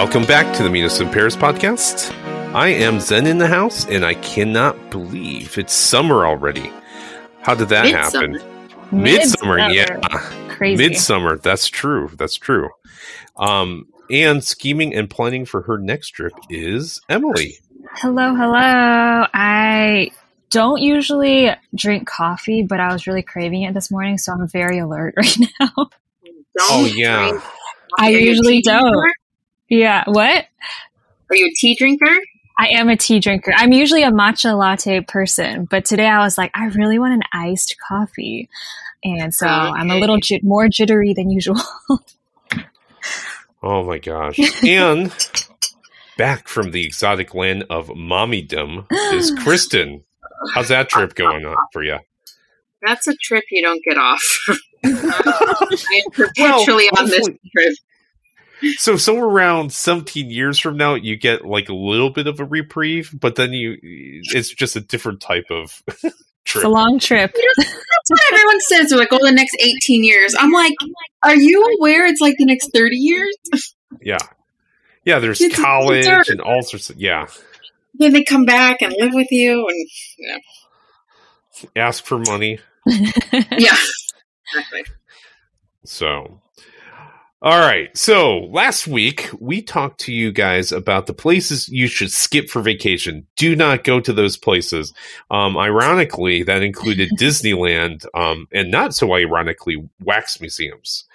Welcome back to the Meet Us in Paris podcast. I am Zen in the house, and I cannot believe it's summer already. How did that Midsummer. happen? Midsummer, yeah. Crazy. Midsummer. That's true. That's true. Um, and scheming and planning for her next trip is Emily. Hello, hello. I don't usually drink coffee, but I was really craving it this morning, so I'm very alert right now. Don't Oh, yeah. drink. I Are you a usually don't. Drinker? yeah, what? Are you a tea drinker? I am a tea drinker. I'm usually a matcha latte person, but today I was like, I really want an iced coffee. And so I'm a little jit- more jittery than usual. Oh my gosh. And back from the exotic land of mommydom is Kristen. How's that trip going on for you? That's a trip you don't get off. I'm perpetually on this trip. So somewhere around 17 years from now, you get like a little bit of a reprieve, but then you it's just a different type of It's trip. a long trip. That's what everyone says. They're like, oh, the next 18 years. I'm like, are you aware it's like the next 30 years? Yeah. Yeah, there's It's- it's college and all sorts of yeah. Then they come back and live with you. And yeah. Ask for money. yeah. Exactly. So, all right. So last week we talked to you guys about the places you should skip for vacation. Do not go to those places. Um, ironically, that included Disneyland, um, and not so ironically, wax museums.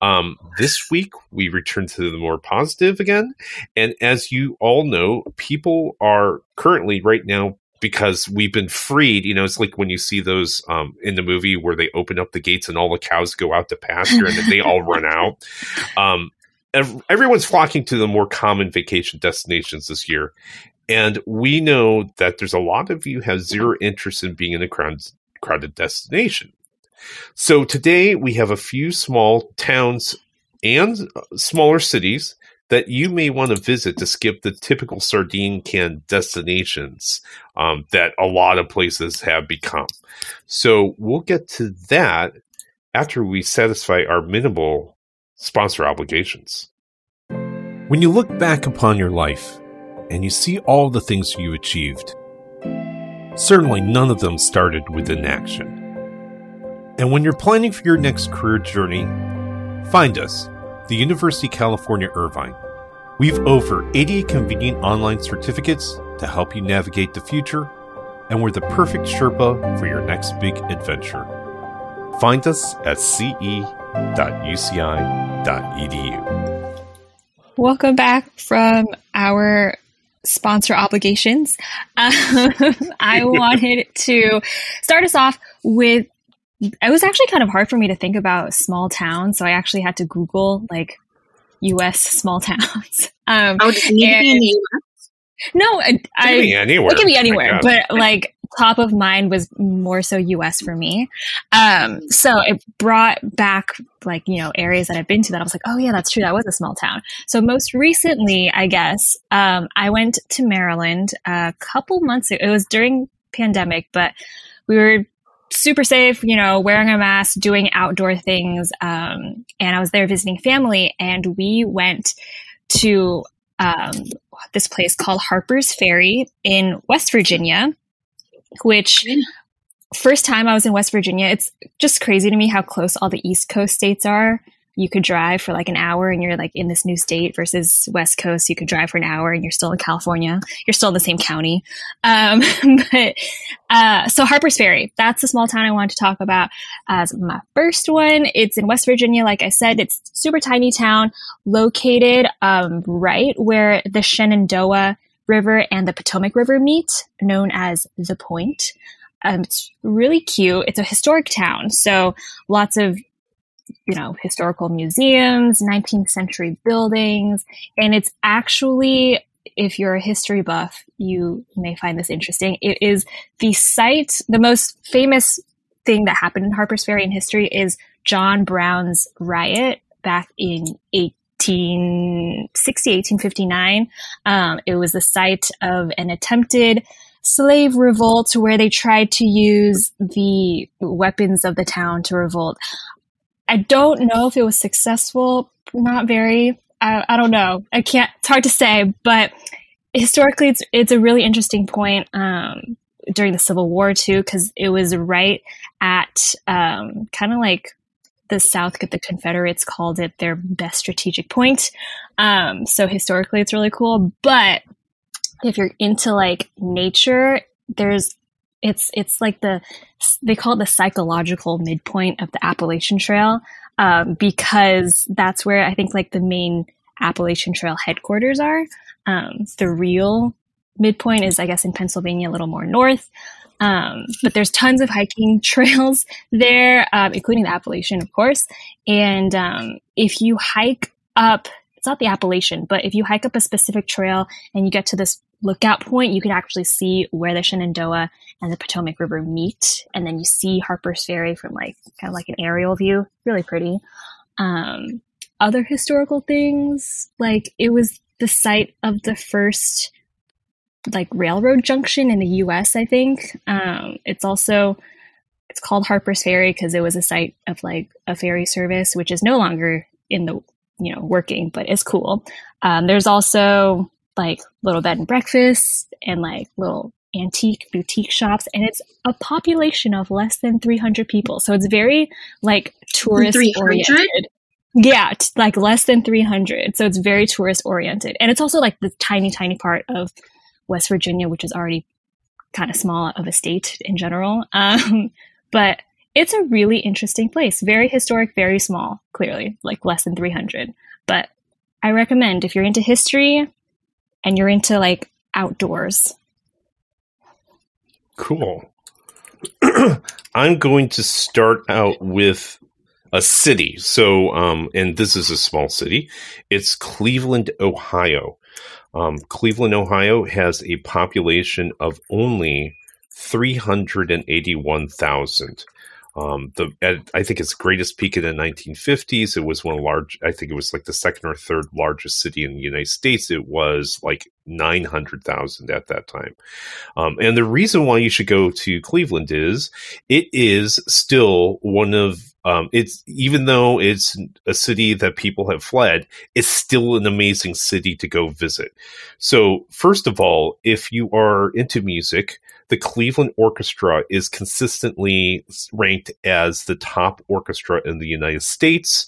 Um, this week we return to the more positive again, and as you all know, people are currently right now because we've been freed. You know, it's like when you see those um, in the movie where they open up the gates and all the cows go out to pasture and then they all run out. Um, ev- everyone's flocking to the more common vacation destinations this year. And we know that there's a lot of you have zero interest in being in a crowd, crowded destination. So today we have a few small towns and uh, smaller cities that you may want to visit to skip the typical sardine can destinations um, that a lot of places have become. So we'll get to that after we satisfy our minimal sponsor obligations. When you look back upon your life and you see all the things you achieved, certainly none of them started with inaction. And when you're planning for your next career journey, find us, the University of California Irvine. We've over 80 convenient online certificates to help you navigate the future, and we're the perfect Sherpa for your next big adventure. Find us at ce.uci.edu. Welcome back from our sponsor obligations. Um, I wanted to start us off with. It was actually kind of hard for me to think about small towns, so I actually had to Google like U.S. small towns. Um, Oh, does it need to be in the US? no, I, It can be anywhere. it can be anywhere, but like top of mind was more so US for me. Um, so it brought back like, you know, areas that I've been to that I was like, oh yeah, that's true. That was a small town. So most recently, I guess, um, I went to Maryland a couple months ago. It was during pandemic, but we were super safe, you know, wearing a mask, doing outdoor things. Um, and I was there visiting family and we went to um, this place called Harper's Ferry in West Virginia, which first time I was in West Virginia, it's just crazy to me how close all the East Coast states are. You could drive for like an hour and you're like in this new state versus West Coast. You could drive for an hour and you're still in California. You're still in the same county. Um, but uh, so Harper's Ferry, that's the small town I wanted to talk about as my first one. It's in West Virginia. Like I said, it's super tiny town located um, right where the Shenandoah River and the Potomac River meet, known as the Point. Um, it's really cute. It's a historic town, so lots of you know historical museums, 19th century buildings, and it's actually if you're a history buff, you may find this interesting. It is the site, the most famous thing that happened in Harper's Ferry in history is John Brown's riot back in 1860, 1859. Um, it was the site of an attempted slave revolt where they tried to use the weapons of the town to revolt. I don't know if it was successful, not very. I, I don't know. I can't. It's hard to say, but historically, it's it's a really interesting point um, during the Civil War too, because it was right at um, kind of like the South, the Confederates called it their best strategic point. Um, so historically, it's really cool. But if you're into like nature, there's it's it's like the they call it the psychological midpoint of the Appalachian Trail um, because that's where I think like the main Appalachian Trail headquarters are. Um, the real midpoint is, I guess, in Pennsylvania, a little more north. Um, but there's tons of hiking trails there, um, including the Appalachian, of course. And um, if you hike up, it's not the Appalachian, but if you hike up a specific trail and you get to this lookout point, you can actually see where the Shenandoah and the Potomac River meet. And then you see Harper's Ferry from like kind of like an aerial view. Really pretty. Um, other historical things, like it was the site of the first like railroad junction in the US, I think. Um, it's also it's called Harper's Ferry because it was a site of like a ferry service, which is no longer in the you know working, but it's cool. Um, there's also like little bed and breakfast and like little antique boutique shops and it's a population of less than 300 people. So it's very like tourist oriented. Yeah t- like less than 300 so it's very tourist oriented. And it's also like the tiny tiny part of west virginia which is already kind of small of a state in general. Um, but it's a really interesting place. Very historic very small clearly like less than 300 but i recommend if you're into history and you're into like outdoors. Cool. I'm going to start out with a city. So, um, and this is a small city. It's Cleveland, Ohio. Um, Cleveland, Ohio has a population of only 381,000. Um, the at, I think its greatest peak in the 1950s, it was one large. I think it was like the second or third largest city in the United States. It was like 900,000 at that time. Um, and the reason why you should go to Cleveland is it is still one of um, it's even though it's a city that people have fled, it's still an amazing city to go visit. So, first of all, if you are into music, the Cleveland Orchestra is consistently ranked as the top orchestra in the United States.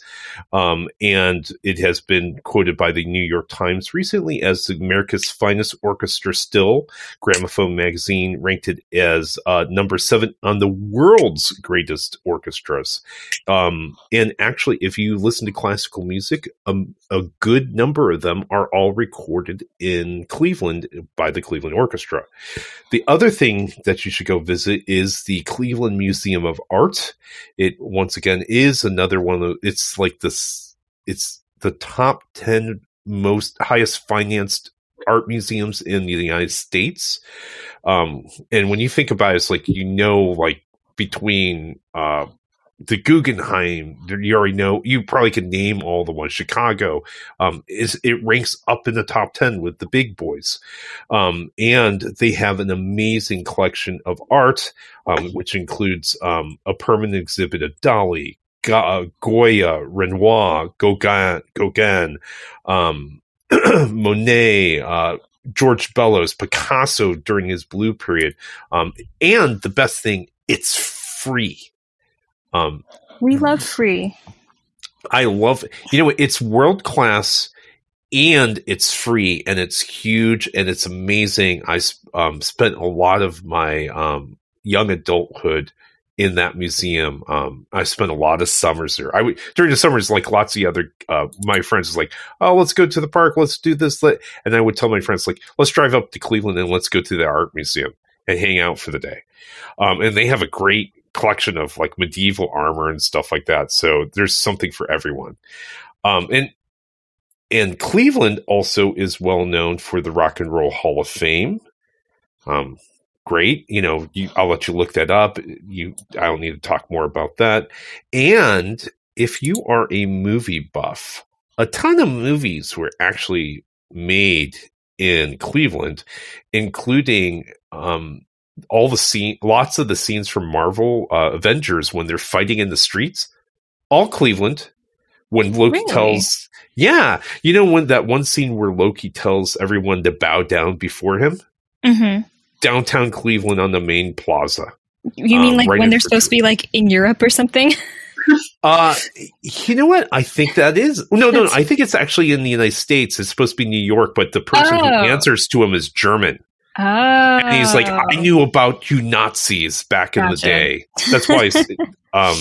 Um, and it has been quoted by the New York Times recently as America's finest orchestra still. Gramophone magazine ranked it as uh, number seven on the world's greatest orchestras. Um, and actually, if you listen to classical music, um, a good number of them are all recorded in Cleveland by the Cleveland Orchestra. The other thing thing that you should go visit is the Cleveland Museum of Art. It once again is another one of it's like this, it's the top 10 most highest financed art museums in the United States. Um, and when you think about it, it's like, you know, like between, uh, the Guggenheim, you already know, you probably can name all the ones. Chicago, um, is it ranks up in the top 10 with the big boys. Um, and they have an amazing collection of art, um, which includes, um, a permanent exhibit of Dali, uh, Goya, Renoir, Gauguin, Gauguin, um, Monet, uh, George Bellows, Picasso during his blue period. Um, and the best thing, it's free um, we love free. I love you know it's world class and it's free and it's huge and it's amazing. I um, spent a lot of my um, young adulthood in that museum. Um, I spent a lot of summers there. I would during the summers, like lots of the other uh, my friends, was like, "Oh, let's go to the park. Let's do this." And I would tell my friends, like, "Let's drive up to Cleveland and let's go to the art museum and hang out for the day." Um, and they have a great collection of like medieval armor and stuff like that. So there's something for everyone. Um, and and Cleveland also is well known for the Rock and Roll Hall of Fame. Um, great, you know, you, I'll let you look that up. You, I don't need to talk more about that. And if you are a movie buff, a ton of movies were actually made in Cleveland, including um, all the scene, lots of the scenes from Marvel uh, Avengers when they're fighting in the streets, all Cleveland. when Loki Really? tells, yeah, you know when that one scene where Loki tells everyone to bow down before him, hmm downtown Cleveland on the main plaza. You mean Um, like right when they're supposed to be like in Europe or something? Uh, you know what? I think that is no, no. That's- I think it's actually in the United States. It's supposed to be New York, but the person who Oh. answers to him is German. Oh, And he's like, I knew about you Nazis back in the day. That's why. um,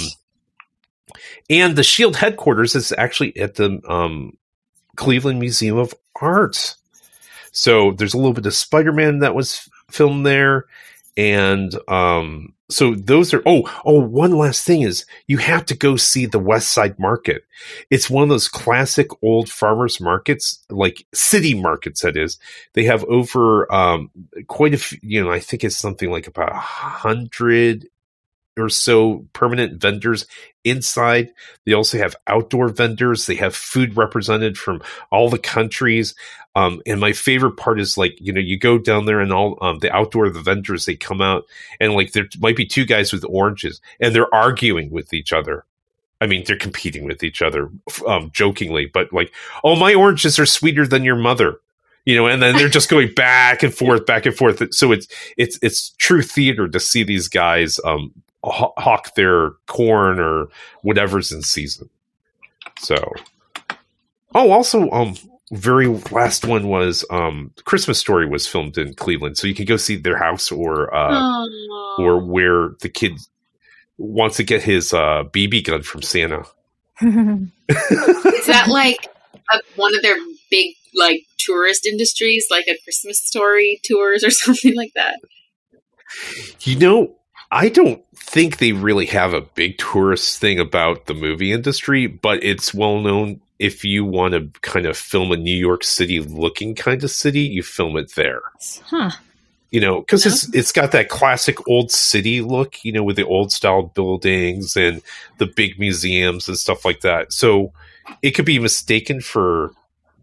and the Shield headquarters is actually at the um, Cleveland Museum of Art. So there's a little bit of Spider-Man that was filmed there, and um, so those are. Oh, oh, one last thing is you have to go see the West Side Market. It's one of those classic old farmers markets, like city markets. That is, they have over um, quite a few. You know, I think it's something like about a hundred or so permanent vendors inside. They also have outdoor vendors. They have food represented from all the countries. Um, and my favorite part is like, you know, you go down there and all um, the outdoor the vendors, they come out and like there might be two guys with oranges and they're arguing with each other. I mean, they're competing with each other, um, jokingly, but like, oh, my oranges are sweeter than your mother, you know, and then they're just going back and forth, back and forth. So it's it's it's true theater to see these guys um, haw- hawk their corn or whatever's in season. So, oh, also, um, very last one was um, Christmas Story was filmed in Cleveland, so you can go see their house or uh, or where the kid wants to get his uh, BB gun from Santa. Is that like a, one of their big like tourist industries, like a Christmas story tours or something like that? You know, I don't think they really have a big tourist thing about the movie industry, but it's well known if you want to kind of film a New York City looking kind of city, you film it there. huh. You know, because it's it's got that classic old city look, you know, with the old style buildings and the big museums and stuff like that. So it could be mistaken for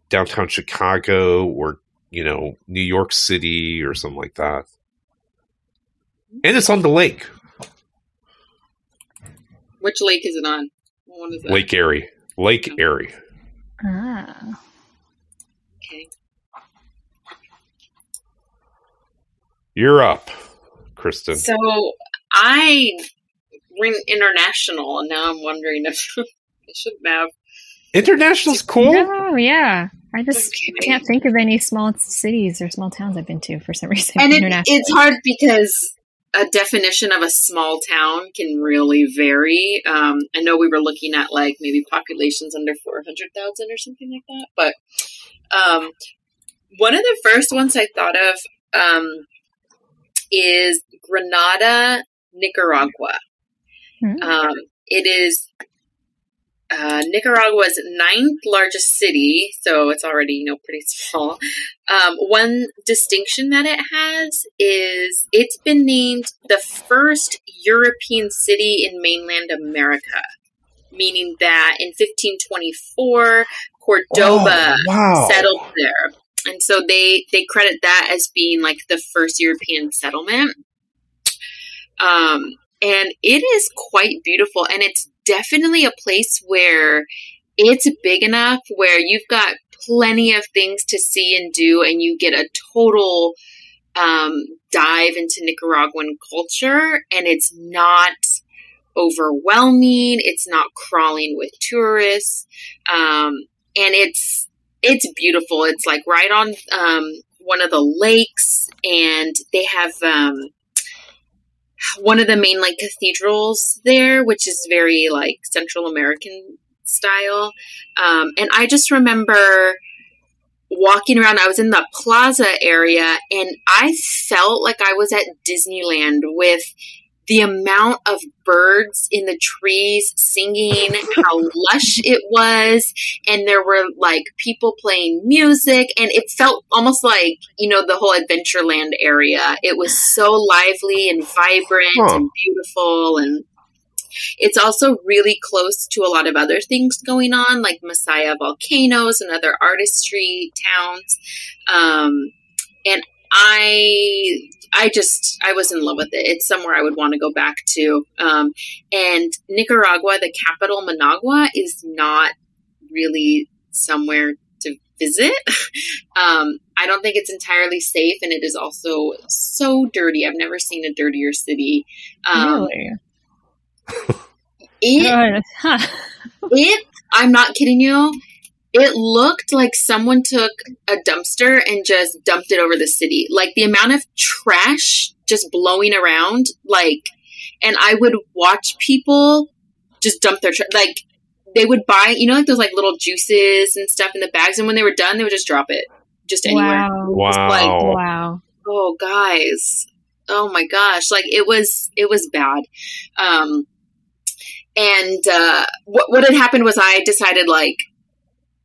downtown Chicago or you know New York City or something like that. And it's on the lake, Which lake is it on? What is? Lake Erie, Lake Erie. Ah. Okay. You're up, Kristen. So I went international, and now I'm wondering if I shouldn't have. International's cool. No, yeah. I just Okay. can't think of any small cities or small towns I've been to for some reason. And it, it's hard because a definition of a small town can really vary. Um, I know we were looking at like maybe populations under 400,000 or something like that. But um, one of the first ones I thought of um, is Granada, Nicaragua. Hmm. Um, it is uh, Nicaragua's ninth largest city, so it's already you know pretty small. Um, one distinction that it has is it's been named the first European city in mainland America, meaning that in 1524 Cordoba Oh, wow. settled there, and so they they credit that as being like the first European settlement. Um, and it is quite beautiful, and it's definitely a place where it's big enough where you've got plenty of things to see and do, and you get a total um, dive into Nicaraguan culture, and it's not overwhelming. It's not crawling with tourists, um, and it's it's beautiful. It's like right on um, one of the lakes, and they have um, one of the main like cathedrals there, which is very like Central American style. Um, and I just remember walking around. I was in the plaza area, and I felt like I was at Disneyland with the amount of birds in the trees singing, how lush it was, and there were like people playing music, and it felt almost like you know the whole Adventureland area. It was so lively and vibrant Huh. and beautiful, and it's also really close to a lot of other things going on, like Masaya volcanoes and other artistry towns. Um, and I I just I was in love with it. It's somewhere I would want to go back to. Um, and Nicaragua, the capital Managua, is not really somewhere to visit. um, I don't think it's entirely safe, and it is also so dirty. I've never seen a dirtier city. Um, really? It, Huh. it, I'm not kidding you. It looked like someone took a dumpster and just dumped it over the city. Like the amount of trash just blowing around, like, and I would watch people just dump their trash. Like, they would buy, you know, like those like little juices and stuff in the bags, and when they were done, they would just drop it just anywhere. Wow. Wow. Wow. Oh, guys. Oh my gosh. Like it was, it was bad. Um, and, uh, what, what had happened was I decided like,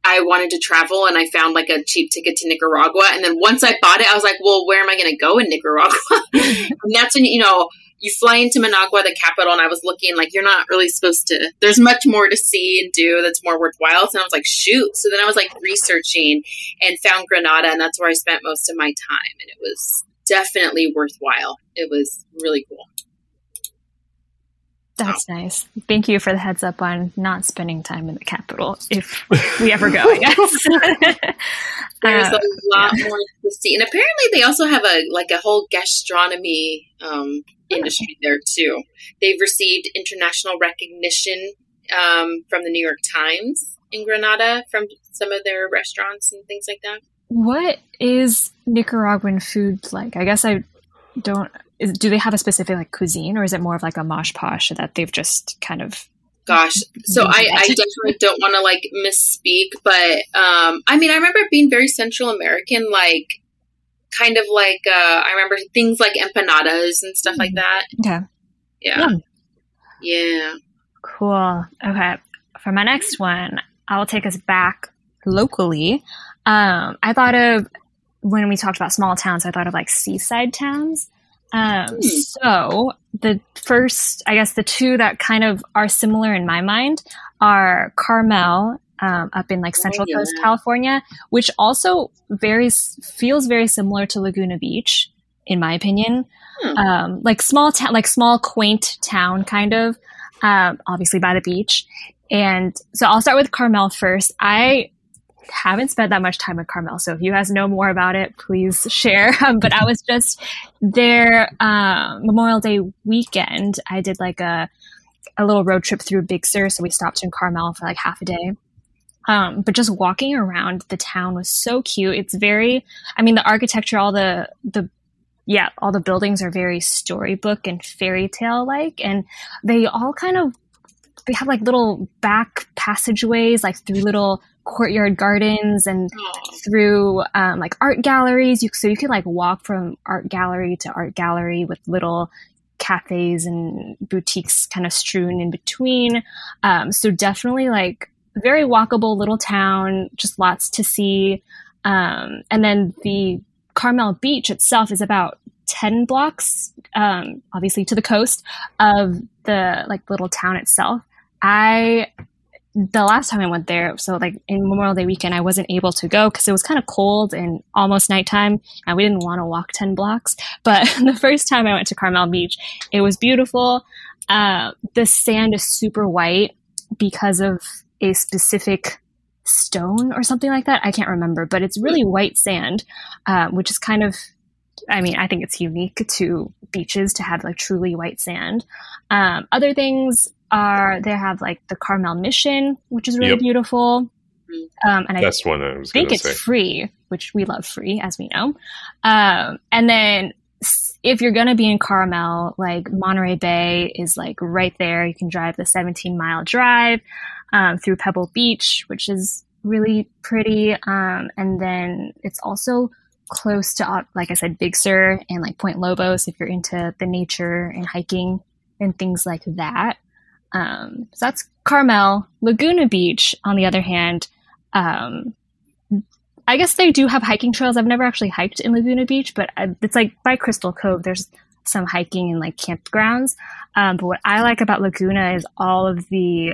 I wanted to travel and I found like a cheap ticket to Nicaragua. And then once I bought it, I was like, well, where am I going to go in Nicaragua? and that's when, you know, you fly into Managua, the capital, and I was looking like you're not really supposed to. There's much more to see and do that's more worthwhile. So I was like, shoot. So then I was like researching and found Granada, and that's where I spent most of my time, and it was definitely worthwhile. It was really cool. That's nice. Thank you for the heads up on not spending time in the capital if we ever go, I guess. There's Uh, a lot more to see, and apparently they also have a like a whole gastronomy um, industry there too. They've received international recognition um, from the New York Times in Granada from some of their restaurants and things like that. what is Nicaraguan food like? I guess I don't. Is, do they have a specific like cuisine, or is it more of like a mosh posh that they've just kind of? Gosh, so I, I definitely don't want to like misspeak, but um, I mean, I remember being very Central American, like kind of like uh, I remember things like empanadas and stuff like that. Okay, Yeah, Yum. yeah. cool. Okay, for my next one, I will take us back locally. Um, I thought of when we talked about small towns, I thought of like seaside towns. Um, Hmm. So the first, I guess, the two that kind of are similar in my mind are Carmel. Um, up in like Central yeah. Coast, California, which also very feels very similar to Laguna Beach, in my opinion. Hmm. Um, like small town, like small quaint town, kind of. Um, obviously by the beach, and so I'll start with Carmel first. I haven't spent that much time at Carmel, so if you guys know more about it, please share. Um, but I was just there um, Memorial Day weekend. I did like a a little road trip through Big Sur, so we stopped in Carmel for like half a day. Um, but just walking around the town was so cute. It's very, I mean, the architecture, all the the yeah, all the buildings are very storybook and fairy tale like, and they all kind of they have like little back passageways, like through little courtyard gardens and through um, like art galleries. You, so you could like walk from art gallery to art gallery with little cafes and boutiques kind of strewn in between. Um, so definitely like very walkable little town, just lots to see. Um, and then the Carmel Beach itself is about 10 blocks, um, obviously to the coast of the like little town itself. I the last time I went there, so like in Memorial Day weekend, I wasn't able to go because it was kind of cold and almost nighttime, and we didn't want to walk ten blocks. But the first time I went to Carmel Beach, it was beautiful. Uh, the sand is super white because of a specific stone or something like that. I can't remember, but it's really white sand, uh, which is kind of I mean, I think it's unique to beaches to have like truly white sand. Um, other things are they have like the Carmel Mission, which is really Yep. beautiful. Um, and I That's one I was going think it's say. free, which we love free, as we know. Um, and then if you're going to be in Carmel, like Monterey Bay is like right there. You can drive the 17 mile drive um, through Pebble Beach, which is really pretty. Um, and then it's also close to, like I said, Big Sur and like Point Lobos if you're into the nature and hiking and things like that. Um, so that's Carmel. Laguna Beach, on the other hand, um, I guess they do have hiking trails. I've never actually hiked in Laguna Beach, but it's like by Crystal Cove. There's some hiking and like campgrounds. Um, but what I like about Laguna is all of the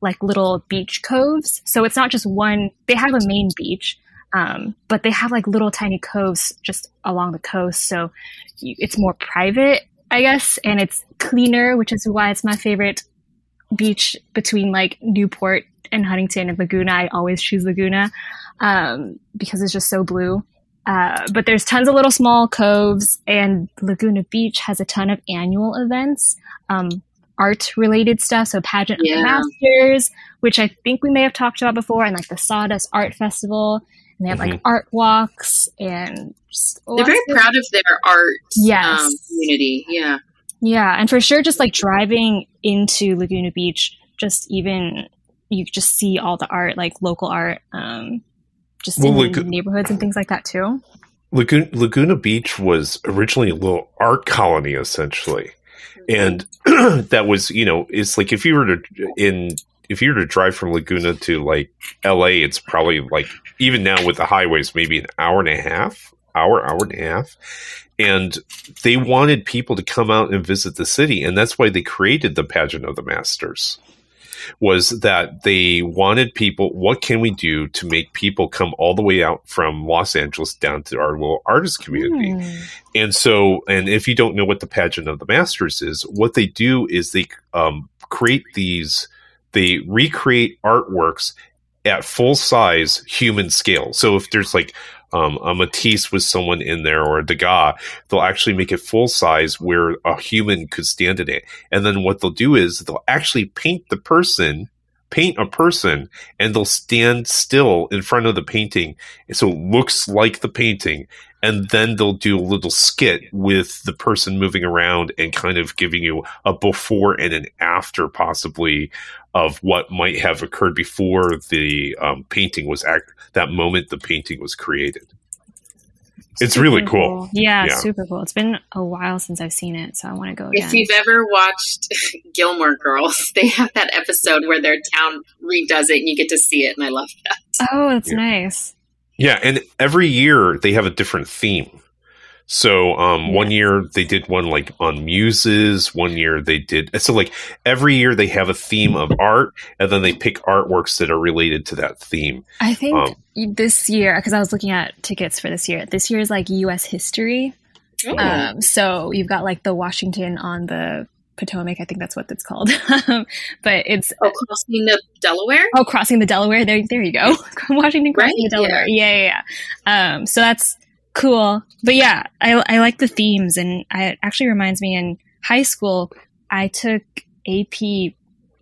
like little beach coves. So it's not just one. They have a main beach, um, but they have like little tiny coves just along the coast. So you, it's more private, I guess, and it's cleaner, which is why it's my favorite beach between like Newport and Huntington and Laguna. I always choose Laguna um, because it's just so blue. Uh, but there's tons of little small coves, and Laguna Beach has a ton of annual events, um, art related stuff. So, Pageant Yeah. of the Masters, which I think we may have talked about before, and like the Sawdust Art Festival. And they have like art walks and just They're very of- proud of their art Yes. um, community. Yeah. Yeah, and for sure, just like driving into Laguna Beach, just even you just see all the art, like local art, um, just Well, in Lagu- neighborhoods and things like that too. Laguna, Laguna Beach was originally a little art colony, essentially, and that was you know it's like if you were to in if you were to drive from Laguna to like L.A., it's probably like even now with the highways, maybe an hour and a half, hour, hour and a half, and they wanted people to come out and visit the city, and that's why they created the pageant of the masters. Was that they wanted people? What can we do to make people come all the way out from Los Angeles down to our little artist community? Hmm. And so, and if you don't know what the pageant of the masters is, what they do is they um, create these, they recreate artworks at full size human scale. So if there's like um, a Matisse with someone in there or a Degas, they'll actually make it full size where a human could stand in it. And then what they'll do is they'll actually paint the person, paint a person, and they'll stand still in front of the painting. So it looks like the painting and then they'll do a little skit with the person moving around and kind of giving you a before and an after possibly of what might have occurred before the um, painting was act that moment the painting was created it's Super really cool, Yeah, Yeah. super cool. It's been a while since I've seen it, so I want to go again. If you've ever watched Gilmore Girls, they have that episode where their town redoes it and you get to see it, and I love that. oh, that's Yeah. nice. Yeah and every year they have a different theme so um, one year they did one like on muses one year they did so like every year they have a theme of art and then they pick artworks that are related to that theme I think Um, this year, because I was looking at tickets for this year, this year is like U.S. history. Oh. Um, so you've got like the Washington on the Potomac. I think that's what it's called. but it's oh, crossing the Delaware? oh, crossing the Delaware. There, there you go. Washington crossing Right, the Delaware. Yeah, yeah, yeah. Um, so that's cool. But yeah, I, I like the themes, and I, it actually reminds me in high school I took AP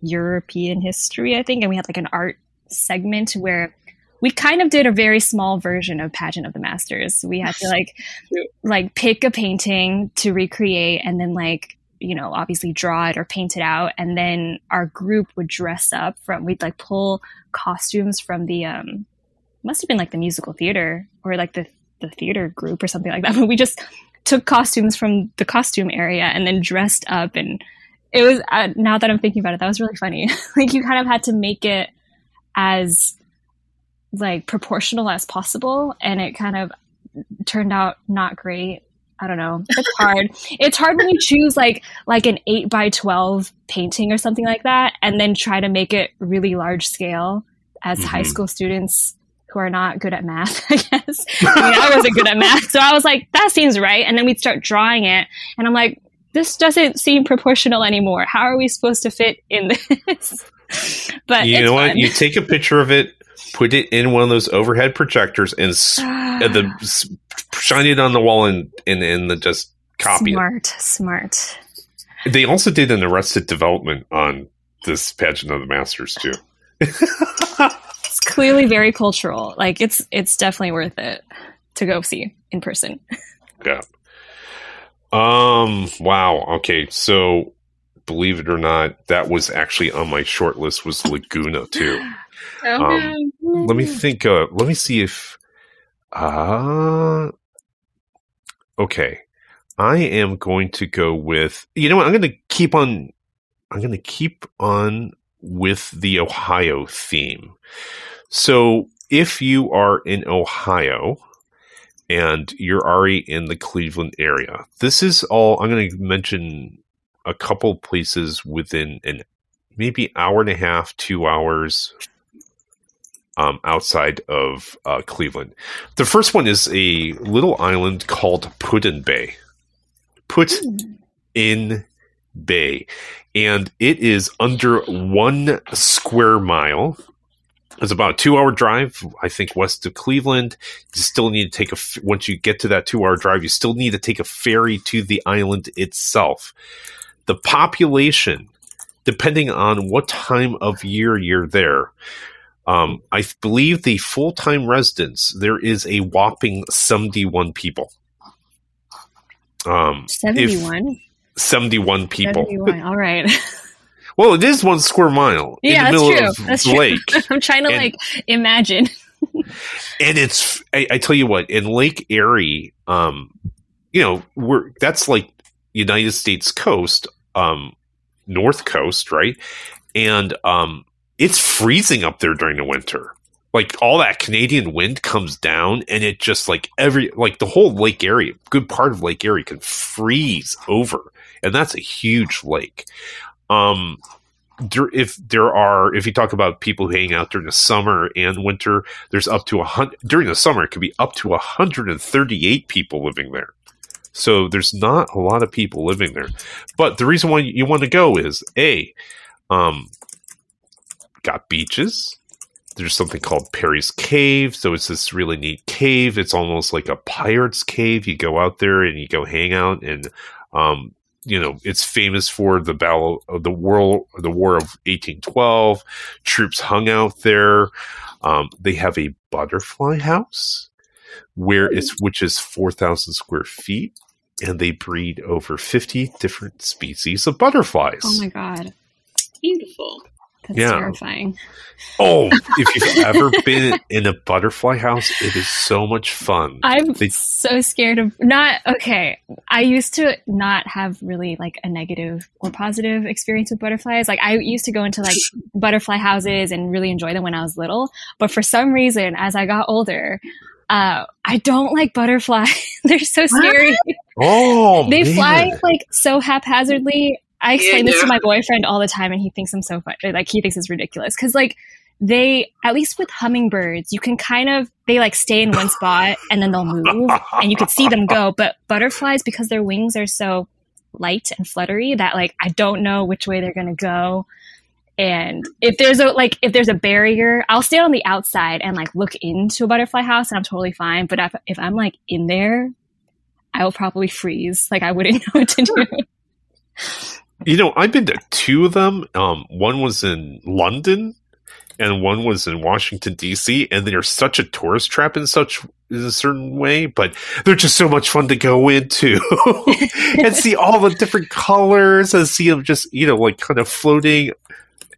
European history, I think, and we had like an art segment where we kind of did a very small version of pageant of the masters we had to like like pick a painting to recreate and then like you know obviously draw it or paint it out. And then our group would dress up from we'd like pull costumes from the um must have been like the musical theater or like the the theater group or something like that. But we just took costumes from the costume area and then dressed up. And it was uh, now that i'm thinking about it that was really funny. Like you kind of had to make it as like proportional as possible. And it kind of turned out not great i don't know. It's hard. It's hard when you choose like like an 8 by 12 painting or something like that and then try to make it really large scale as high Mhm. school students who are not good at math i guess. I mean i wasn't good at math so i was like that seems right. And then we'd start drawing it and i'm like this doesn't seem proportional anymore. How are we supposed to fit in this? But you know what? fun. you take a picture of it put it in one of those overhead projectors and, s- the shine it on the wall and and, and the just copy smart smart they also did an arrested development on this pageant of the masters too it's clearly very cultural like it's it's definitely worth it to go see in person Yeah. Um. Wow. Okay. So, believe it or not, that was actually on my short list. Was Laguna too? Um, no. Let me think. Uh. Let me see if. Uh. Okay. I am going to go with. You know what? I'm going to keep on. I'm going to keep on with the Ohio theme. So, if you are in Ohio and you're already in the Cleveland area, this is all I'm going to mention a couple places within an maybe hour and a half, two hours um, outside of uh, Cleveland. The first one is a little island called Put in Bay. Put in Bay, and it is under one square mile. It's about a two-hour drive, I think, west of Cleveland. You still need to take a once you get to that two-hour drive, you still need to take a ferry to the island itself. The population, depending on what time of year you're there, um, I believe the full-time residents there is a whopping seventy-one people. Um, seventy-one. 71 people. 71. All right. well, it is one square mile yeah, in the middle of that's the lake. I'm trying to and, like imagine. and it's I, I, tell you what, in Lake Erie, um, you know, we're that's like United States coast, um, north coast, right? And um it's freezing up there during the winter like all that Canadian wind comes down and it just like every like the whole lake area, good part of Lake Erie can freeze over. And that's a huge lake. Um if there are if you talk about people who hang out during the summer and winter, there's up to a hundred during the summer it could be up to 138 people living there. So there's not a lot of people living there. But the reason why you want to go is A, um, got beaches, there's something called Perry's Cave. So it's this really neat cave. It's almost like a pirate's cave. You go out there and you go hang out and um, you know, it's famous for the battle of the world, the War of 1812. Troops hung out there. Um, they have a butterfly house where it's which is 4,000 square feet, and they breed over 50 different species of butterflies. Oh my god, beautiful! That's yeah. terrifying. Oh, if you've ever been in a butterfly house, it is so much fun. I'm they- so scared of not okay. I used to not have really like a negative or positive experience with butterflies. Like I used to go into like butterfly houses and really enjoy them when I was little, but for some reason as I got older, uh, I don't like butterflies. They're so scary. Oh, they man. fly like so haphazardly. I explain yeah, this to my boyfriend all the time, and he thinks I'm so funny. Uh, like he thinks it's ridiculous because like they at least with hummingbirds you can kind of they like stay in one spot and then they'll move and you could see them go but butterflies because their wings are so light and fluttery that like i don't know which way they're going to go and if there's a like if there's a barrier i'll stand on the outside and like look into a butterfly house and i'm totally fine but if, if i'm like in there i will probably freeze like i wouldn't know what to do you know, I've been to two of them. Um, one was in London, and one was in Washington D.C. And they're such a tourist trap in such in a certain way, but they're just so much fun to go into and see all the different colors and see them just you know like kind of floating.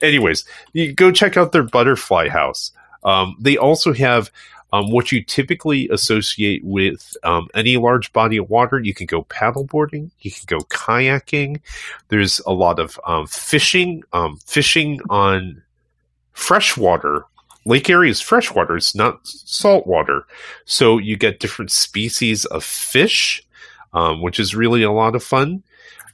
Anyways, you go check out their butterfly house. Um, they also have um, what you typically associate with um, any large body of water. You can go paddleboarding, you can go kayaking. There's a lot of um, fishing, um, fishing on freshwater. Lake Erie is freshwater; it's not saltwater, so you get different species of fish, um, which is really a lot of fun.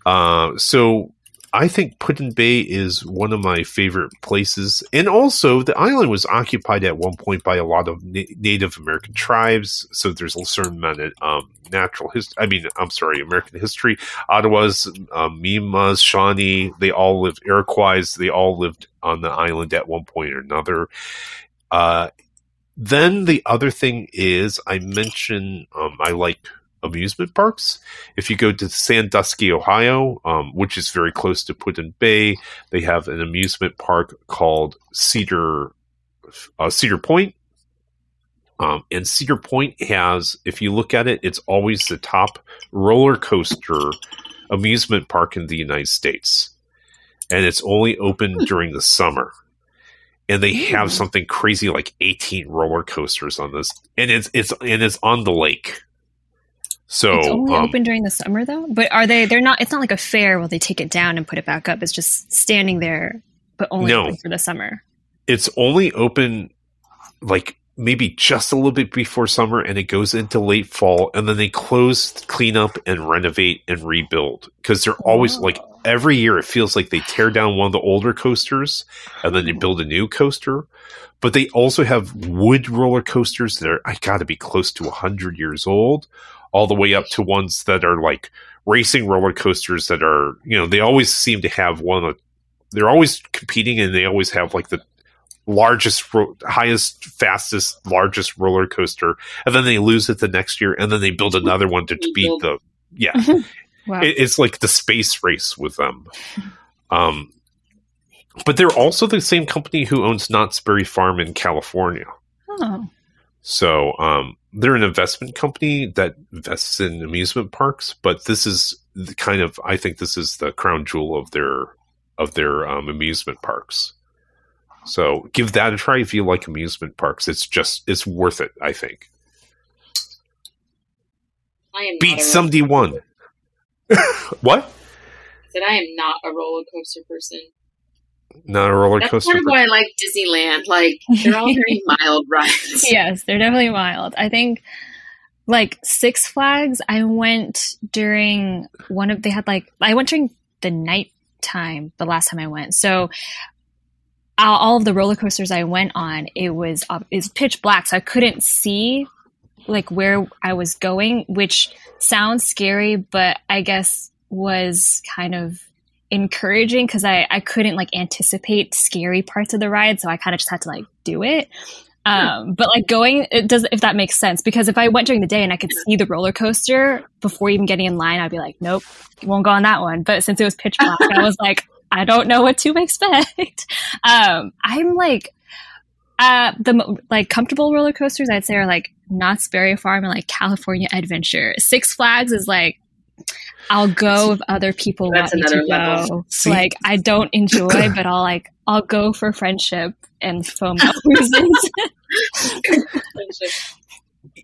Uh, so I think Put-in-Bay is one of my favorite places. And also, the island was occupied at one point by a lot of na- Native American tribes. So there's a certain amount of um, natural history. I mean, I'm sorry, American history. Ottawas, um, Mi'kmaq, Shawnee, they all lived, Iroquois, they all lived on the island at one point or another. Uh, then the other thing is, I mentioned um, I like amusement parks. If you go to Sandusky, Ohio, um, which is very close to Put-in-Bay, they have an amusement park called Cedar uh, Cedar Point. Um, and Cedar Point has, if you look at it, it's always the top roller coaster amusement park in the United States, and it's only open during the summer. And they have something crazy like 18 roller coasters on this, and it's it's and it's on the lake. So it's only um, open during the summer though. But are they? They're not. It's not like a fair where they take it down and put it back up. It's just standing there, but only no, for the summer. It's only open like maybe just a little bit before summer, and it goes into late fall, and then they close, clean up, and renovate and rebuild because they're always oh. like every year. It feels like they tear down one of the older coasters and then they build a new coaster. But they also have wood roller coasters that are I got to be close to hundred years old all the way up to ones that are like racing roller coasters that are you know they always seem to have one of they're always competing and they always have like the largest ro- highest fastest largest roller coaster and then they lose it the next year and then they build another one to, to beat the yeah Wow. it, it's like the space race with them um but they're also the same company who owns Knott's Berry Farm in California. oh. So um, they're an investment company that invests in amusement parks, but this is the kind of I think this is the crown jewel of their of their um, amusement parks. So give that a try if you like amusement parks. It's just it's worth it. I think. I am Beat not a some D one. what? That I am not a roller coaster person. Not a roller That's coaster. part of why I like Disneyland. Like they're all very mild rides. yes, they're definitely mild. I think like Six Flags, I went during one of they had like I went during the night time the last time I went. So all, all of the roller coasters I went on, it was uh, it's pitch black, so I couldn't see like where I was going, which sounds scary, but I guess was kind of encouraging because I, I couldn't like anticipate scary parts of the ride, so I kind of just had to like do it. Um, but like going, it does if that makes sense because if I went during the day and I could see the roller coaster before even getting in line, I'd be like, nope, won't go on that one. But since it was pitch black, I was like, I don't know what to expect. Um, I'm like, uh, the like comfortable roller coasters I'd say are like Knott's Berry Farm and like California Adventure. Six Flags is like I'll go if other people That's want me to level. go. See- Like I don't enjoy, but I'll like I'll go for friendship and FOMO reasons.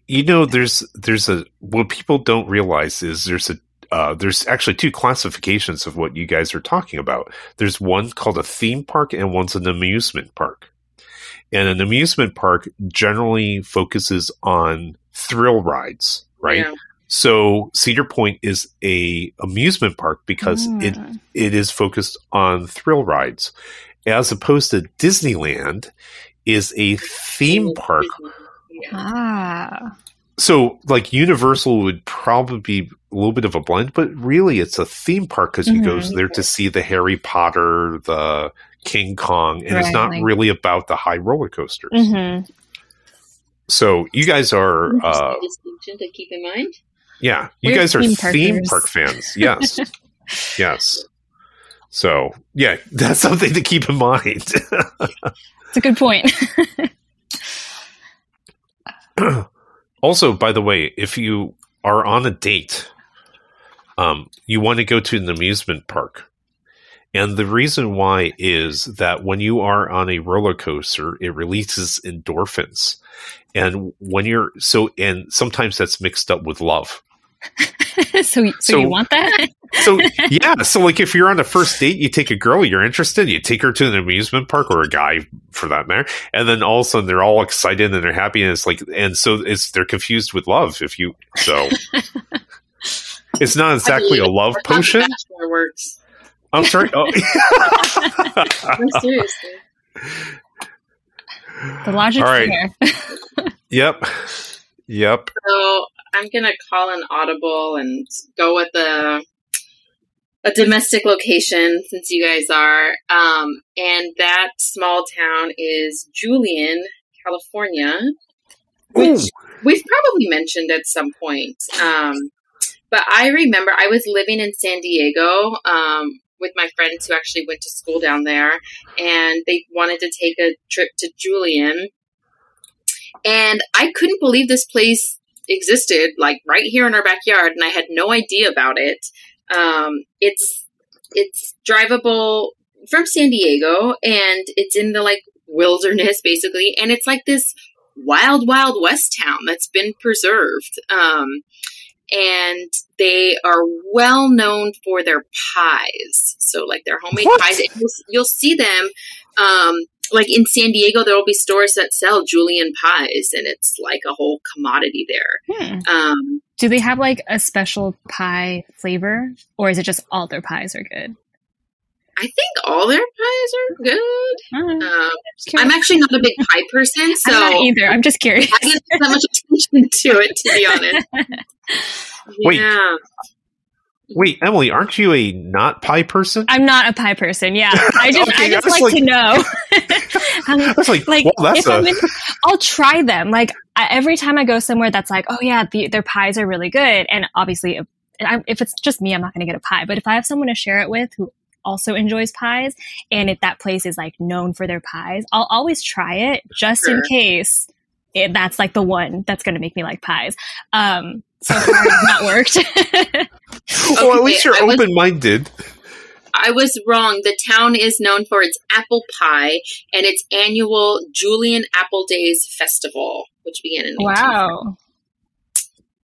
you know there's there's a what people don't realize is there's a uh, there's actually two classifications of what you guys are talking about. There's one called a theme park and one's an amusement park. And an amusement park generally focuses on thrill rides, right? Yeah. So Cedar Point is a amusement park because it Mm. it is focused on thrill rides, as opposed to Disneyland is a theme park Ah. so like universal would probably be a little bit of a blend but really it's a theme park because you go Mhm. there to see the harry potter the king kong and it's not like- really about the high roller coasters Mm-hmm. so you guys are uh Interesting distinction to keep in mind. Yeah you We're guys are theme theme park fans yes yes so yeah that's something to keep in mind It's a good point. also, by the way, if you are on a date, um, you want to go to an amusement park. And the reason why is that when you are on a roller coaster, it releases endorphins. And when you're so, and sometimes that's mixed up with love. So, so, So- you want that? So, yeah. So, like, if you're on a first date, you take a girl you're interested, you take her to an amusement park or a guy for that matter. And then all of a sudden they're all excited and they're happy. And it's like, and so it's, they're confused with love. If you, so it's not exactly a love That's how the potion. Works. I'm sorry. Oh. No, seriously. The logic right. there. yep. Yep. So I'm gonna call an audible and go with a a domestic location since you guys are. Um, and that small town is Julian, California, which we've probably mentioned at some point. Um, but I remember I was living in San Diego um, with my friends who actually went to school down there, and they wanted to take a trip to Julian. And I couldn't believe this place existed, like right here in our backyard, and I had no idea about it. Um, it's it's drivable from San Diego, and it's in the like wilderness basically, and it's like this wild, wild west town that's been preserved. Um, and they are well known for their pies. So, like their homemade What? pies, you'll, you'll see them. Um, like in San Diego, there will be stores that sell Julian pies, and it's like a whole commodity there. Hmm. Um, Do they have like a special pie flavor, or is it just all their pies are good? I think all their pies are good. Mm, Um. I'm actually not a big pie person, so I'm not either. I'm just curious. I didn't pay that much attention to it, to be honest. Wait. Yeah. Wait, Emily, aren't you a not pie person? I'm not a pie person. Yeah, I just Okay, I just like, like- to know. I'm I was like, like well, that's if I'm a in, I'll try them. Like I, every time I go somewhere that's like, oh yeah, the, their pies are really good, and obviously, if, I, if it's just me, I'm not going to get a pie. But if I have someone to share it with who also enjoys pies, and if that place is like known for their pies, I'll always try it just in case it, that's like the one that's going to make me like pies. Um, so far, it's not worked. well, at least you're open minded. I was wrong. The town is known for its apple pie and its annual Julian Apple Days Festival, which began in wow.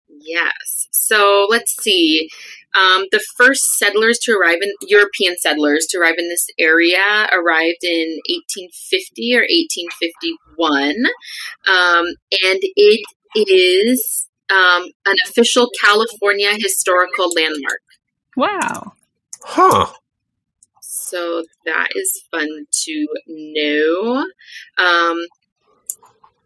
Yes. So let's see. Um, the first settlers to arrive in European settlers to arrive in this area arrived in 1850 or 1851, um, and it is um, an official California historical landmark. Wow. Huh. So that is fun to know. Um,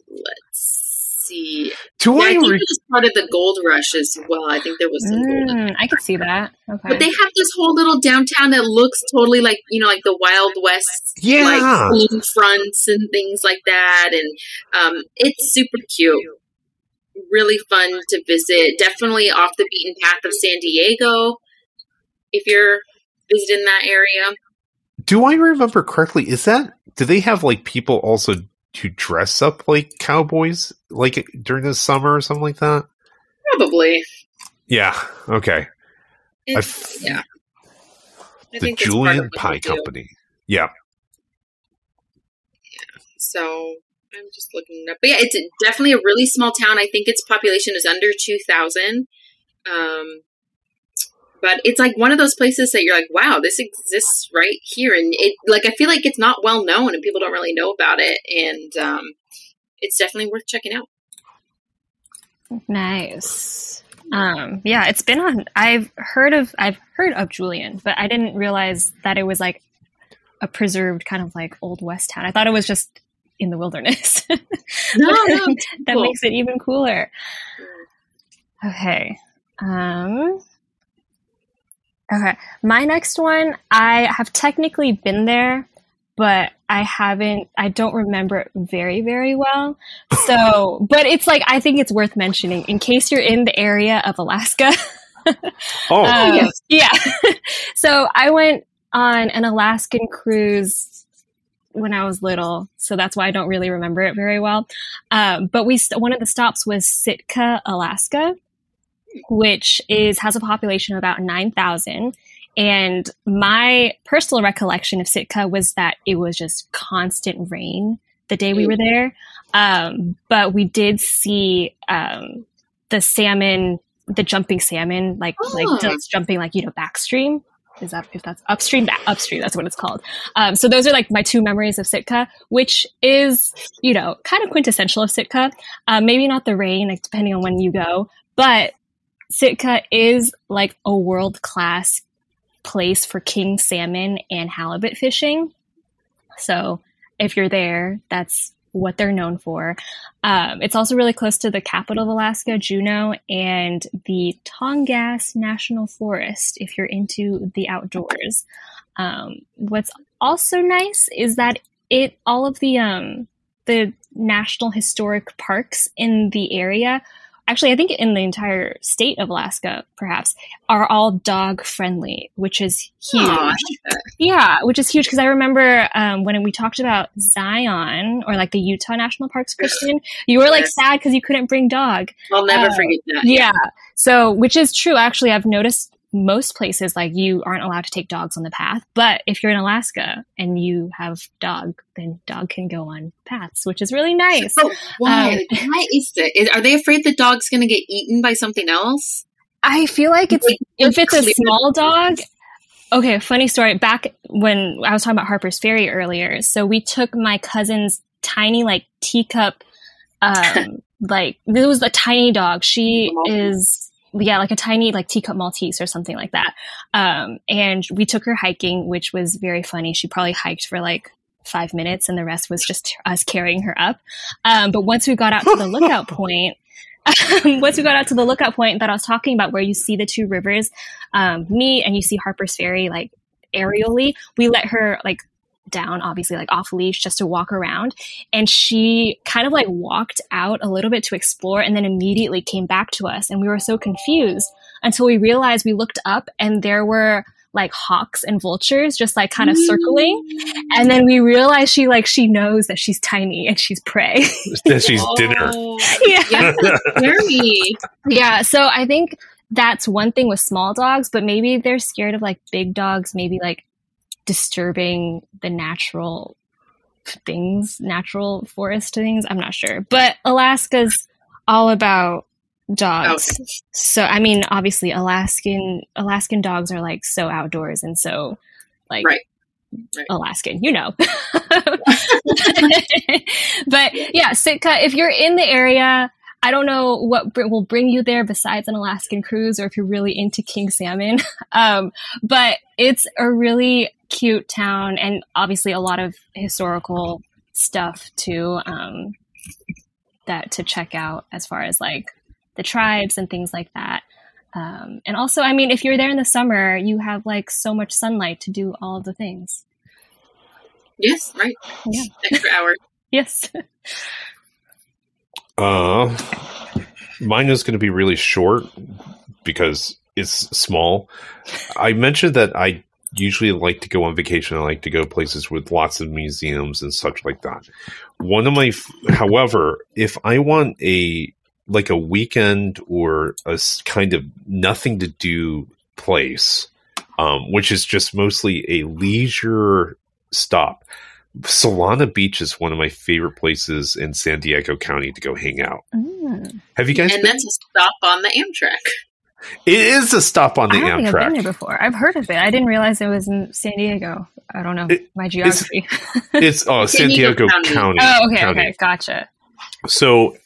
let's see. Do Yeah, I I think re- it was part of the gold rush as well. I think there was some gold. Mm, I could see that. Okay. But they have this whole little downtown that looks totally like you know, like the Wild West, Yeah. like balloon fronts and things like that, and um, it's super cute. Really fun to visit. Definitely off the beaten path of San Diego. If you're visiting that area, Do I remember correctly? Is that do they have like people also to dress up like cowboys like during the summer or something like that? probably. Yeah. Okay. F- yeah. I the think that's part of Julian Pie. Company. Yeah. So I'm just looking it up. But yeah, it's definitely a really small town. I think its population is under 2,000. Um, but it's like one of those places that you're like, wow, this exists right here. And it, like, I feel like it's not well known and people don't really know about it. And um, it's definitely worth checking out. Nice. Um, yeah, it's been on. I've heard of. I've heard of Julian, but I didn't realize that it was like a preserved kind of like old west town. I thought it was just in the wilderness. No, no, that cool. makes it even cooler. Okay. Um. Okay, my next one. I have technically been there, but I haven't. I don't remember it very, very well. So, but it's like I think it's worth mentioning in case you're in the area of Alaska. Oh, Um, yes. Yeah. so I went on an Alaskan cruise when I was little, so that's why I don't really remember it very well. Um, but we st- one of the stops was Sitka, Alaska, which is has a population of about nine thousand. And my personal recollection of Sitka was that it was just constant rain the day we were there. Um, but we did see um, the salmon, the jumping salmon, like like Oh. just jumping like you know backstream. Is that if that's upstream? Back, upstream. That's what it's called. Um, so those are like my two memories of Sitka, which is you know kind of quintessential of Sitka. Uh, maybe not the rain, like depending on when you go, but Sitka is like a world class place for king salmon and halibut fishing. So if you're there, that's what they're known for. Um, it's also really close to the capital of Alaska, Juneau, and the Tongass National Forest if you're into the outdoors. Um, what's also nice is that it all of the um, the national historic parks in the area actually i think in the entire state of alaska perhaps are all dog friendly which is huge Aw, I like that. yeah which is huge because i remember um, when we talked about zion or like the utah national parks Christian, you were like sad because you couldn't bring dog I'll never Oh, forget that. yeah so which is true actually i've noticed most places like you aren't allowed to take dogs on the path but if you're in alaska and you have dog then dog can go on paths which is really nice But why? Um, why is that? Are they afraid the dog's going to get eaten by something else? I feel like it's Like, if it's a small dog. Okay, funny story. Back when I was talking about Harper's Ferry earlier, so we took my cousin's tiny like teacup, um, like this was a tiny dog. She is yeah, like a tiny like teacup Maltese or something like that. Um, and we took her hiking, which was very funny. She probably hiked for like five minutes, and the rest was just us carrying her up. Um, but once we got out to the lookout point, once we got out to the lookout point that I was talking about, where you see the two rivers um, meet and you see Harper's Ferry like aerially, we let her like down, obviously like off leash, just to walk around, and she kind of like walked out a little bit to explore, and then immediately came back to us, and we were so confused until we realized we looked up and there were like hawks and vultures just like kind of mm. circling. And then we realize she like she knows that she's tiny and she's prey. That she's dinner. Oh, yeah. Yeah, scary. yeah. So i think that's one thing with small dogs but maybe they're scared of like big dogs maybe like disturbing the natural things natural forest things i'm not sure but alaska's all about dogs Oh. so i mean obviously alaskan alaskan dogs are like so outdoors and so like Right. Right. alaskan you know but yeah sitka if you're in the area i don't know what br- will bring you there besides an alaskan cruise or if you're really into king salmon um, but it's a really cute town and obviously a lot of historical stuff too um, that to check out as far as like the tribes and things like that um, and also i mean if you're there in the summer you have like so much sunlight to do all the things Yes, right. Yeah. Extra hour. yes Uh, mine is going to be really short because it's small. I mentioned that I usually like to go on vacation. I like to go places with lots of museums and such like that. One of my, however, if I want a like a weekend or a kind of nothing to do place, um, which is just mostly a leisure stop. Solana Beach is one of my favorite places in San Diego County to go hang out. Mm. Have you guys And been? that's a stop on the Amtrak. It is a stop on the I don't think I've been there Amtrak. before. I've heard of it. I didn't realize it was in San Diego. I don't know It- my geography. It's oh, San San Diego Diego County. County. oh, okay, County. okay, gotcha. So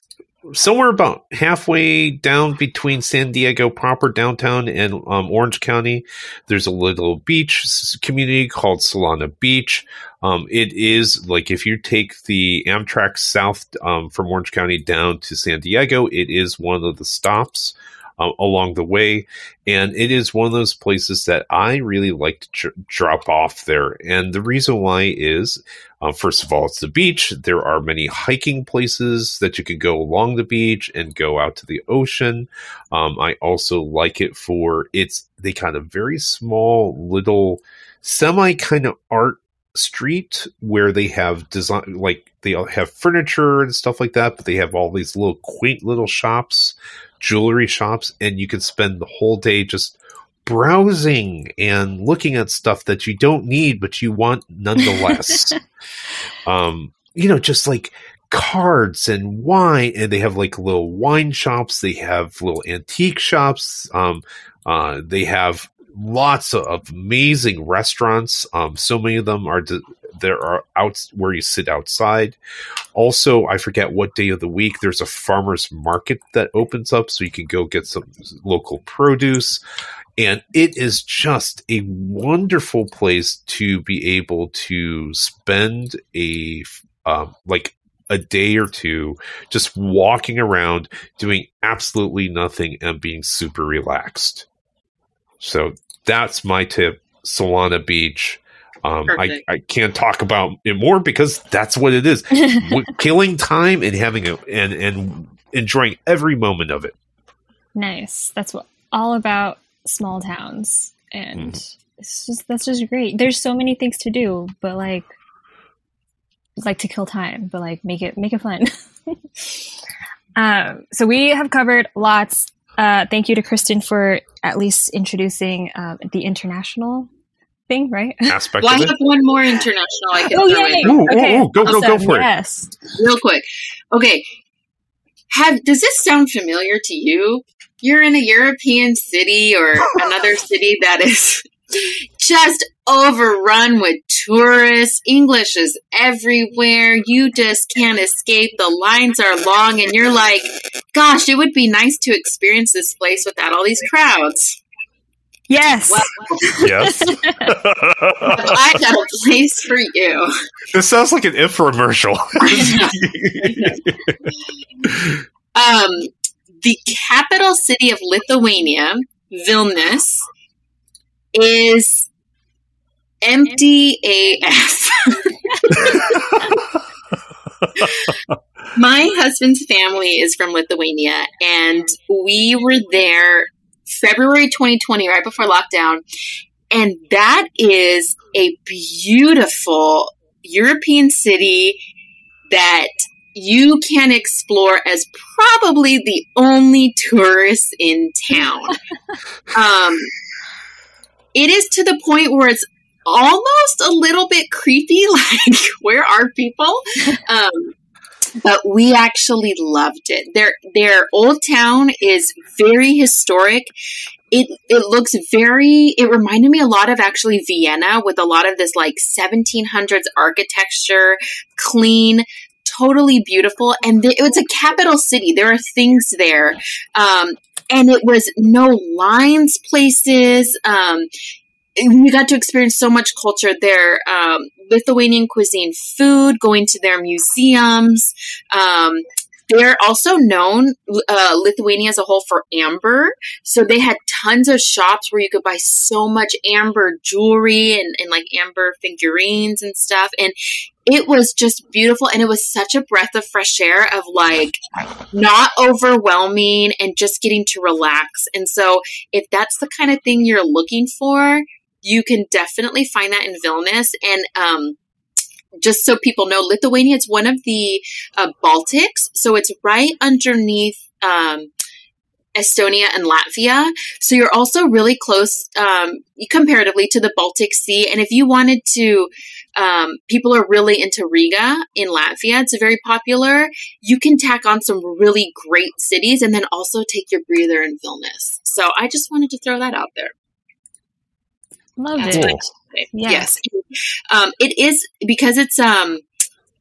somewhere about halfway down between San Diego proper downtown and um, Orange County, there's a little beach community called Solana Beach. Um, it is like if you take the Amtrak south um, from Orange County down to San Diego, it is one of the stops. Uh, along the way, and it is one of those places that I really like to dr- drop off there. And the reason why is um, first of all, it's the beach. There are many hiking places that you can go along the beach and go out to the ocean. Um, I also like it for it's they kind of very small little semi kind of art street where they have design like they have furniture and stuff like that, but they have all these little quaint little shops, jewelry shops, and you can spend the whole day just browsing and looking at stuff that you don't need but you want nonetheless. Um you know just like cards and wine and they have like little wine shops they have little antique shops um uh they have lots of, amazing restaurants. Um so many of them are de- there are out where you sit outside. Also i forget what day of the week there's a farmers market that opens up so you can go get some local produce. And it is just a wonderful place to be able to spend a um, like a day or two just walking around doing absolutely nothing and being super relaxed. So that's my tip solana beach um, I, I can't talk about it more because that's what it is killing time and having a and and enjoying every moment of it nice. That's what all about small towns, and Mm-hmm. it's just that's just great. There's so many things to do, but like like to kill time, but like make it make it fun. um, so we have covered lots. Uh, thank you to Kristen for at least introducing uh, the international thing, right? aspect Well, I it have one more international I can oh throw yay! in Ooh, ooh, okay, ooh, go, go, go awesome. for it. Yes. real quick. Okay. Have does this sound familiar to you? You're in a European city or another city that is just overrun with tourists. English is everywhere. You just can't escape. The lines are long and you're like, gosh, it would be nice to experience this place without all these crowds. Yes. Well, Yes. I got a place for you. this sounds like an infomercial. Um, the capital city of Lithuania, Vilnius, is empty AF. My husband's family is from Lithuania, and we were there February 2020, right before lockdown. And that is a beautiful European city that you can explore as probably the only tourist in town. um, it is to the point where it's almost a little bit creepy like where are people? Um, but we actually loved it. Their their old town is very historic. It it looks very it reminded me a lot of actually vienna with a lot of this like 1700s architecture clean totally beautiful and th- it's a capital city. There are things there. Um, and it was no lines places. Um, we got to experience so much culture there. Um, lithuanian cuisine food going to their museums um, they're also known uh, lithuania as a whole for amber. So they had tons of shops where you could buy so much amber jewelry and, and like amber figurines and stuff. And it was just beautiful and it was such a breath of fresh air of like not overwhelming and just getting to relax. And so if that's the kind of thing you're looking for you can definitely find that in Vilnius. And um, just so people know, Lithuania is one of the uh, Baltics, so it's right underneath. Um, Estonia and Latvia. So you're also really close um, comparatively to the Baltic Sea. And if you wanted to, um, people are really into Riga in Latvia. It's very popular. You can tack on some really great cities and then also take your breather in Vilnius. So I just wanted to throw that out there. Love That's it. What I say. Yes. Um, it is because it's um,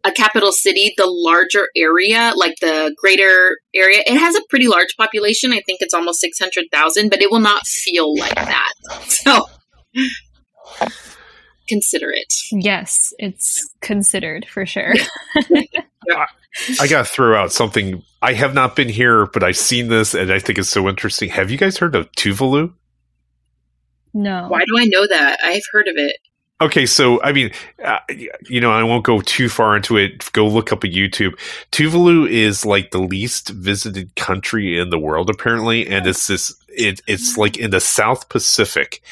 a capital city, the larger area, like the greater area, it has a pretty large population. I think it's almost 600,000, but it will not feel like that. So consider it. Yes, it's considered for sure. I got to throw out something. I have not been here, but I've seen this and I think it's so interesting. Have you guys heard of Tuvalu? No. Why do I know that? I've heard of it. Okay, so I mean, uh, you know, I won't go too far into it. Go look up a YouTube. Tuvalu is like the least visited country in the world, apparently, and it's this. It, it's like in the South Pacific,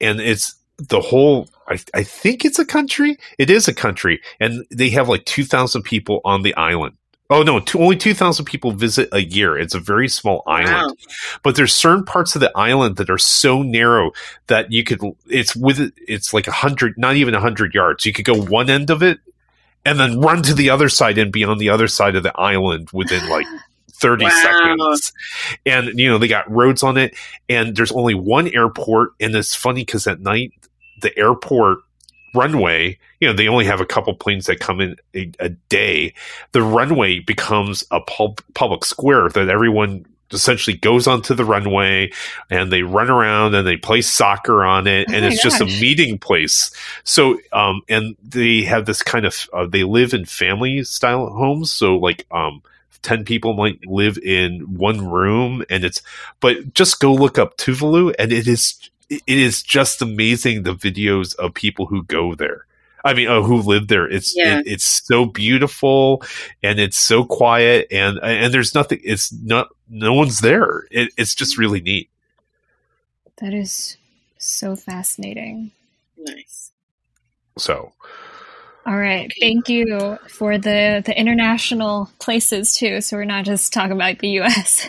and it's the whole. I, I think it's a country. It is a country, and they have like two thousand people on the island. Oh no, two, only two thousand people visit a year. It's a very small island, Wow. but there's certain parts of the island that are so narrow that you could it's with it's like a hundred not even a hundred yards you could go one end of it and then run to the other side and be on the other side of the island within like 30 Wow. seconds and you know they got roads on it and there's only one airport and it's funny because at night the airport runway you know they only have a couple planes that come in a, a day. The runway becomes a pub, public square that everyone essentially goes onto the runway and they run around and they play soccer on it. Oh and it's just a meeting place. So um and they have this kind of uh, they live in family style homes. So like um 10 people might live in one room and it's but just go look up Tuvalu and it is it is just amazing the videos of people who go there I mean, uh, who live there? It's Yeah. it, it's so beautiful, and it's so quiet, and and there's nothing. It's not. No one's there. It, it's just really neat. That is so fascinating. Nice. So All right. Thank you for the the international places too. So we're not just talking about the US.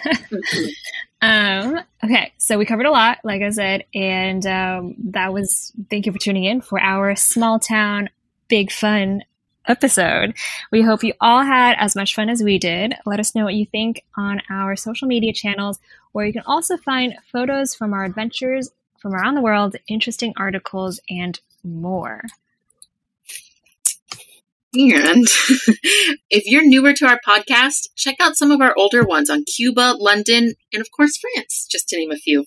um, okay. So we covered a lot, like I said, and um, that was thank you for tuning in for our small town big fun episode. We hope you all had as much fun as we did. Let us know what you think on our social media channels, where you can also find photos from our adventures from around the world, interesting articles, and more. And if you're newer to our podcast, check out some of our older ones on Cuba, London, and of course France, just to name a few.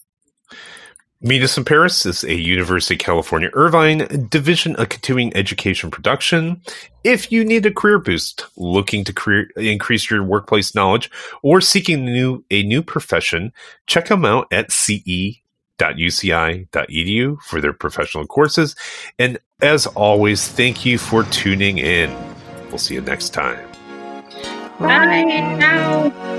Meet Us in Paris is a University of California Irvine division of continuing education production. If you need a career boost, looking to career, increase your workplace knowledge, or seeking a new, a new profession, check them out at ce.uci.edu for their professional courses. And as always, thank you for tuning in. We'll see you next time. Bye now.